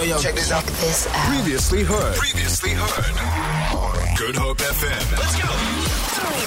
yo, yo. Check this out. This out. Previously heard. Previously heard. Good Hope FM. Let's go.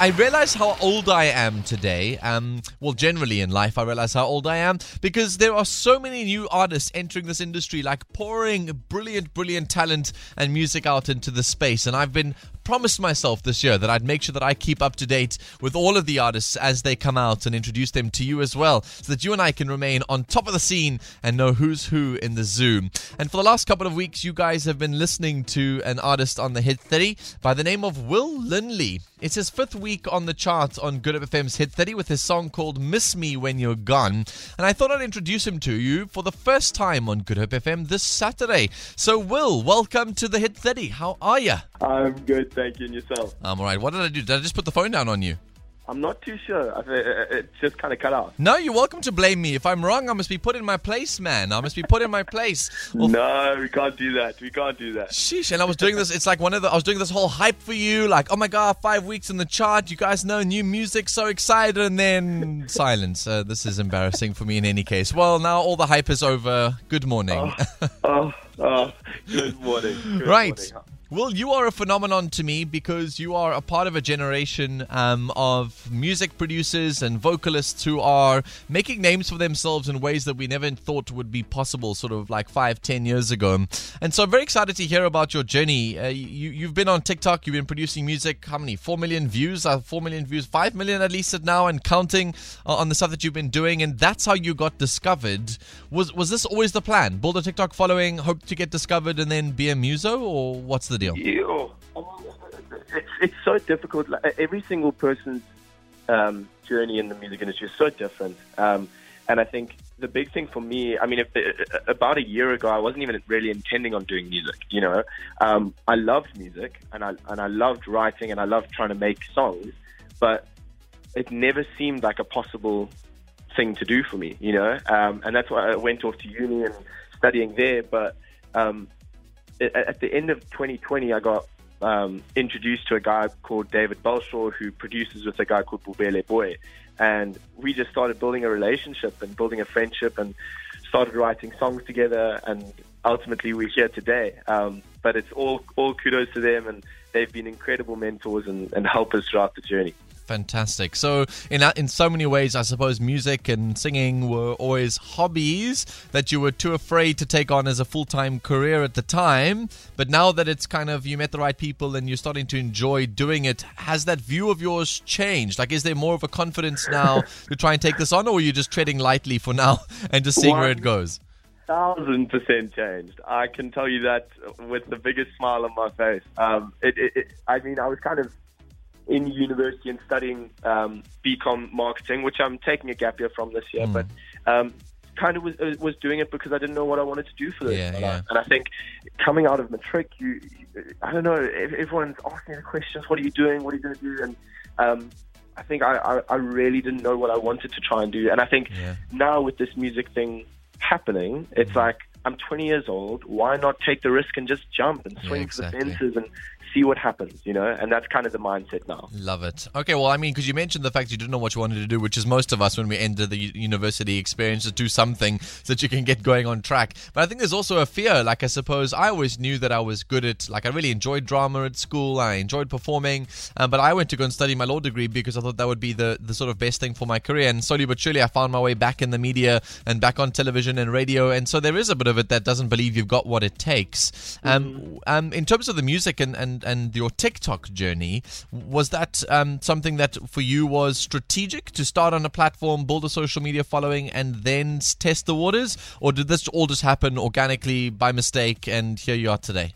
I realize how old I am today. Um, well, generally in life, I realize how old I am because there are so many new artists entering this industry, like pouring brilliant, brilliant talent and music out into the space. And I've been promised myself this year that I'd make sure that I keep up to date with all of the artists as they come out and introduce them to you as well, so that you and I can remain on top of the scene and know who's who in the zoo. And for the last couple of weeks, you guys have been listening to an artist on the Hit 30 by the name of Will Linley. It's his fifth week on the charts on Good Hope FM's Hit 30 with his song called Miss Me When You're Gone. And I thought I'd introduce him to you for the first time on Good Hope FM this Saturday. So, Will, welcome to the Hit 30. How are you? I'm good, thank you, and yourself. I'm all right. What did I do? Did I just put the phone down on you? I'm not too sure. I it it just kind of cut out. No, you're welcome to blame me. If I'm wrong, I must be put in my place, man. I must be put in my place. No, we can't do that. We can't do that. Sheesh, and I was doing this. It's like one of the. I was doing this whole hype for you, like, oh my god, five weeks in the chart. You guys know new music, so excited, and then silence. Uh, this is embarrassing for me in any case. Well, now all the hype is over. Good morning. Oh, oh, good morning. Good right. morning. Well, you are a phenomenon to me because you are a part of a generation um, of music producers and vocalists who are making names for themselves in ways that we never thought would be possible, sort of like five, ten years ago. And so I'm very excited to hear about your journey. Uh, you, you've been on TikTok, you've been producing music. How many? Four million views? Uh, four million views? Five million at least at now, and counting uh, on the stuff that you've been doing. And that's how you got discovered. Was was this always the plan? Build a TikTok following, hope to get discovered, and then be a muso, or what's the deal? It's, it's so difficult. Like, every single person's um, journey in the music industry is so different. Um, and I think the big thing for me, I mean, if, uh, about a year ago, I wasn't even really intending on doing music. You know, um, I loved music and I and I loved writing and I loved trying to make songs, but it never seemed like a possible thing to do for me. You know, um, and that's why I went off to uni and studying there. But um, at the end of 2020, I got um, introduced to a guy called David Belshaw who produces with a guy called Bubele Boy. And we just started building a relationship and building a friendship and started writing songs together. And ultimately, we're here today. Um, but it's all, all kudos to them, and they've been incredible mentors and, and helpers throughout the journey. Fantastic. So, in in so many ways, I suppose music and singing were always hobbies that you were too afraid to take on as a full time career at the time. But now that it's kind of you met the right people and you're starting to enjoy doing it, has that view of yours changed? Like, is there more of a confidence now to try and take this on, or are you just treading lightly for now and just seeing where it goes? thousand percent changed. I can tell you that with the biggest smile on my face. Um, it, it, it, I mean, I was kind of in university and studying um, BCom marketing, which I'm taking a gap year from this year, Mm. but um, kind of was uh, was doing it because I didn't know what I wanted to do for this. Yeah, and, yeah. I, and I think coming out of matric, you, I don't know, everyone's asking the questions. What are you doing? What are you going to do? And um, I think I, I, I really didn't know what I wanted to try and do. And I think Yeah. now with this music thing happening, it's like I'm 20 years old. Why not take the risk and just jump and Yeah, swing exactly. for the fences and see what happens? You know, and that's kind of the mindset now. Love it. Okay, well, I mean, because you mentioned the fact you didn't know what you wanted to do, which is most of us when we enter the university experience to do something so that you can get going on track. But I think there's also a fear. Like, I suppose I always knew that I was good at, like, I really enjoyed drama at school. I enjoyed performing. Um, but I went to go and study my law degree because I thought that would be the, the sort of best thing for my career. And slowly but surely, I found my way back in the media and back on television and radio. And so there is a bit of it that doesn't believe you've got what it takes. Um, um, in terms of the music and, and, and your TikTok journey, was that um, something that for you was strategic to start on a platform, build a social media following, and then test the waters? Or did this all just happen organically by mistake and here you are today?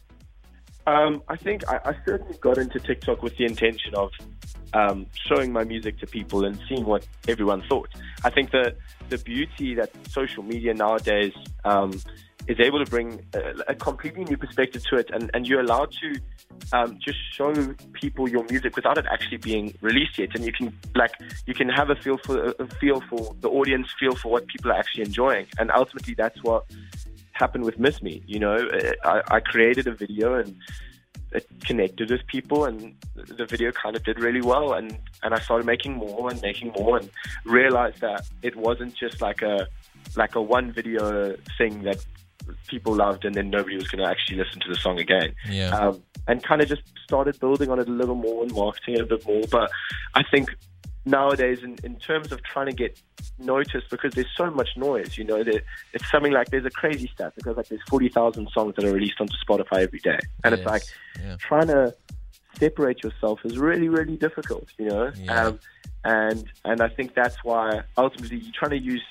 Um, I think I, I certainly got into TikTok with the intention of um, showing my music to people and seeing what everyone thought. I think that the beauty that social media nowadays um, is able to bring a, a completely new perspective to it, and, and you're allowed to um, just show people your music without it actually being released yet, and you can like you can have a feel for a feel for the audience, feel for what people are actually enjoying, and ultimately that's what happened with Miss Me. You know, I, I created a video and it connected with people, and the video kind of did really well. And and I started making more and making more, and realized that it wasn't just like a like a one video thing that people loved, and then nobody was going to actually listen to the song again. Yeah. Um, and kind of just started building on it a little more and marketing it a bit more. But I think nowadays, in, in terms of trying to get noticed, because there's so much noise, you know, that it's something like there's a crazy stat because like there's 40,000 songs that are released onto Spotify every day. And it's like Yeah. trying to separate yourself is really, really difficult, you know? Yeah. Um, and, and I think that's why ultimately you're trying to use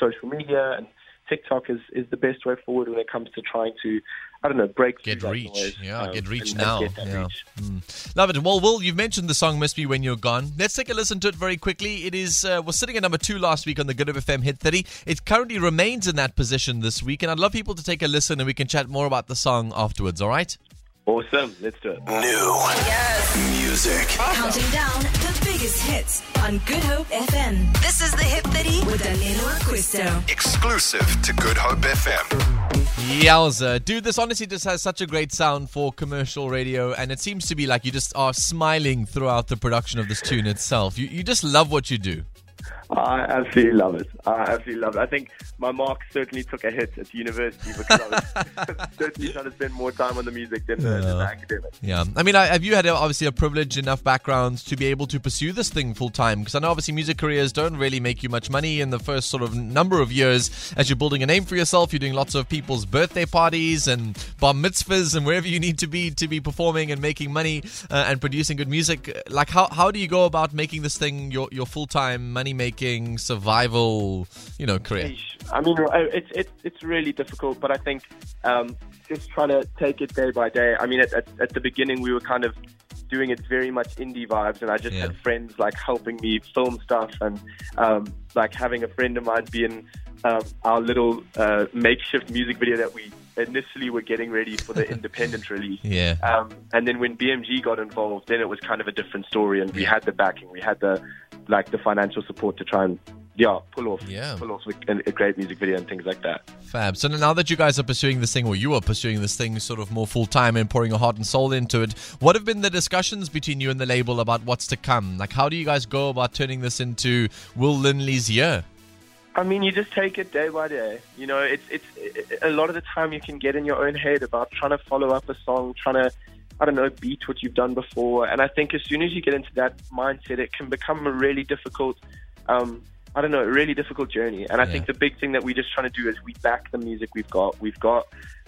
social media and TikTok is, is the best way forward when it comes to trying to, I don't know, break through Get reach. noise, Yeah, um, get reach and- and now. get Yeah. reach. Mm. Love it. Well, Will, you've mentioned the song Miss Me When You're Gone. Let's take a listen to it very quickly. It is uh, was sitting at number two last week on the Good Hope FM Hit 30. It currently remains in that position this week, and I'd love people to take a listen and we can chat more about the song afterwards, all right? Awesome. Let's do it. New yes. music. Counting down the biggest hits on Good Hope FM. This is the Hit 30 with Danilo Acquisto. Exclusive to Good Hope FM. Yowza. Dude, this honestly just has such a great sound for commercial radio, and it seems to be like you just are smiling throughout the production of this tune itself. You, you just love what you do. I absolutely love it. I absolutely love it. I think my mark certainly took a hit at university because I was certainly trying to spend more time on the music than the, than the academic. Yeah, I mean, I, have you had a, obviously a privileged enough background to be able to pursue this thing full time? Because I know obviously music careers don't really make you much money in the first sort of number of years as you're building a name for yourself. You're doing lots of people's birthday parties and bar mitzvahs and wherever you need to be to be performing and making money uh, and producing good music. Like, how, how do you go about making this thing your your full time money making survival, you know, career? I mean, it's it's it's really difficult, but I think um, just trying to take it day by day. I mean, at, at, at the beginning, we were kind of doing it very much indie vibes, and I just Yeah. had friends like helping me film stuff, and um, like having a friend of mine be in um, our little uh, makeshift music video that we initially were getting ready for the independent release. Yeah. Um, and then when BMG got involved, then it was kind of a different story, and we had the backing, we had the like the financial support to try and yeah pull off Yeah. pull off a, a great music video and things like that. Fab. So now that you guys are pursuing this thing, or you are pursuing this thing sort of more full time and pouring your heart and soul into it, what have been the discussions between you and the label about what's to come? Like, how do you guys go about turning this into Will Linley's year? I mean, you just take it day by day. You know, it's it's a lot of the time you can get in your own head about trying to follow up a song, trying to I don't know beat what you've done before. And I think as soon as you get into that mindset, it can become a really difficult. Um, I don't know, a really difficult journey. And I Yeah. think the big thing that we're just trying to do is we back the music we've got. We've got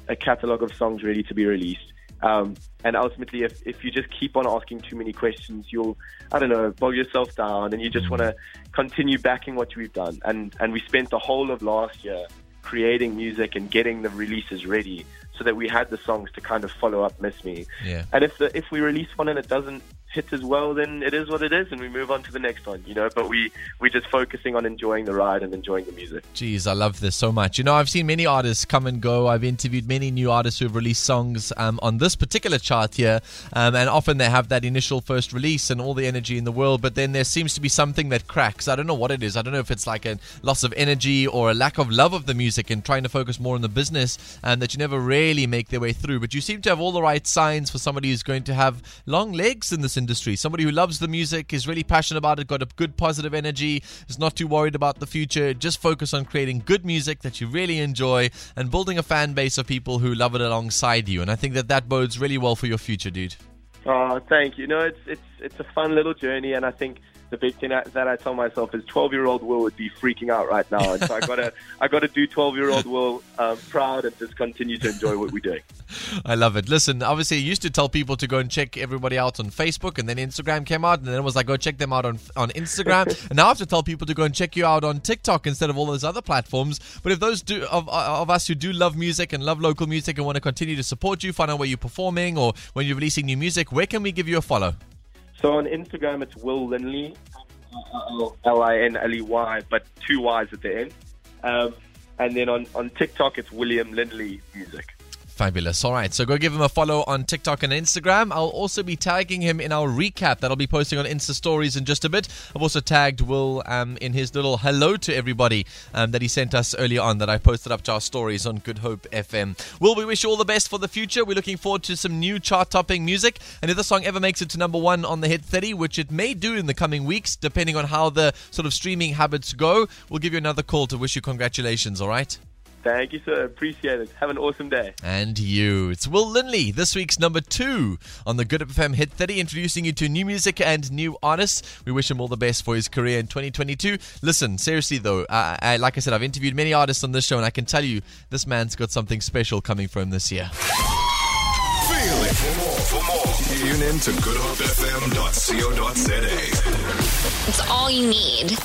a catalog of songs ready to be released. Um, and ultimately, if, if you just keep on asking too many questions, you'll, I don't know, bog yourself down and you just want to continue backing what we've done. And, and we spent the whole of last year creating music and getting the releases ready so that we had the songs to kind of follow up Miss Me. Yeah. And if the, if we release one and it doesn't hit as well, then it is what it is, and we move on to the next one, you know. But we we're just focusing on enjoying the ride and enjoying the music. Jeez, I love this so much. You know, I've seen many artists come and go. I've interviewed many new artists who have released songs um, on this particular chart here, um, and often they have that initial first release and all the energy in the world, but then there seems to be something that cracks. I don't know what it is. I don't know if it's like a loss of energy or a lack of love of the music and trying to focus more on the business, and that you never really make their way through. But you seem to have all the right signs for somebody who's going to have long legs in this industry. Somebody who loves the music, is really passionate about it, got a good positive energy, is not too worried about the future. Just focus on creating good music that you really enjoy and building a fan base of people who love it alongside you. And I think that that bodes really well for your future, dude. Oh, thank you. No, it's it's it's a fun little journey, and I think the big thing that, I tell myself is 12 year old Will would be freaking out right now, and so I gotta I gotta do 12 year old Will um, proud and just continue to enjoy what we're doing. I love it. Listen, obviously, I used to tell people to go and check everybody out on Facebook, and then Instagram came out, and then it was like, go check them out on on Instagram. and now I have to tell people to go and check you out on TikTok instead of all those other platforms. But if those do of, of us who do love music and love local music and want to continue to support you, find out where you're performing or when you're releasing new music, where can we give you a follow? So on Instagram, it's Will Linley, L I N L E Y, but two Y's at the end. Um, and then on, on TikTok, it's William Linley Music. Fabulous. All right. So go give him a follow on TikTok and Instagram. I'll also be tagging him in our recap that I'll be posting on Insta stories in just a bit. I've also tagged Will um, in his little hello to everybody um, that he sent us earlier on that I posted up to our stories on Good Hope FM. Will, we wish you all the best for the future. We're looking forward to some new chart topping music. And if the song ever makes it to number one on the Hit 30, which it may do in the coming weeks, depending on how the sort of streaming habits go, we'll give you another call to wish you congratulations. All right. Thank you, sir. Appreciate it. Have an awesome day. And you. It's Will Linley, this week's number two on the Good Hope FM Hit 30, introducing you to new music and new artists. We wish him all the best for his career in 2022. Listen, seriously though, uh, I, like I said, I've interviewed many artists on this show, and I can tell you this man's got something special coming for him this year. Feel it. For more, for more, tune in to goodhopefm.co.za. It's all you need.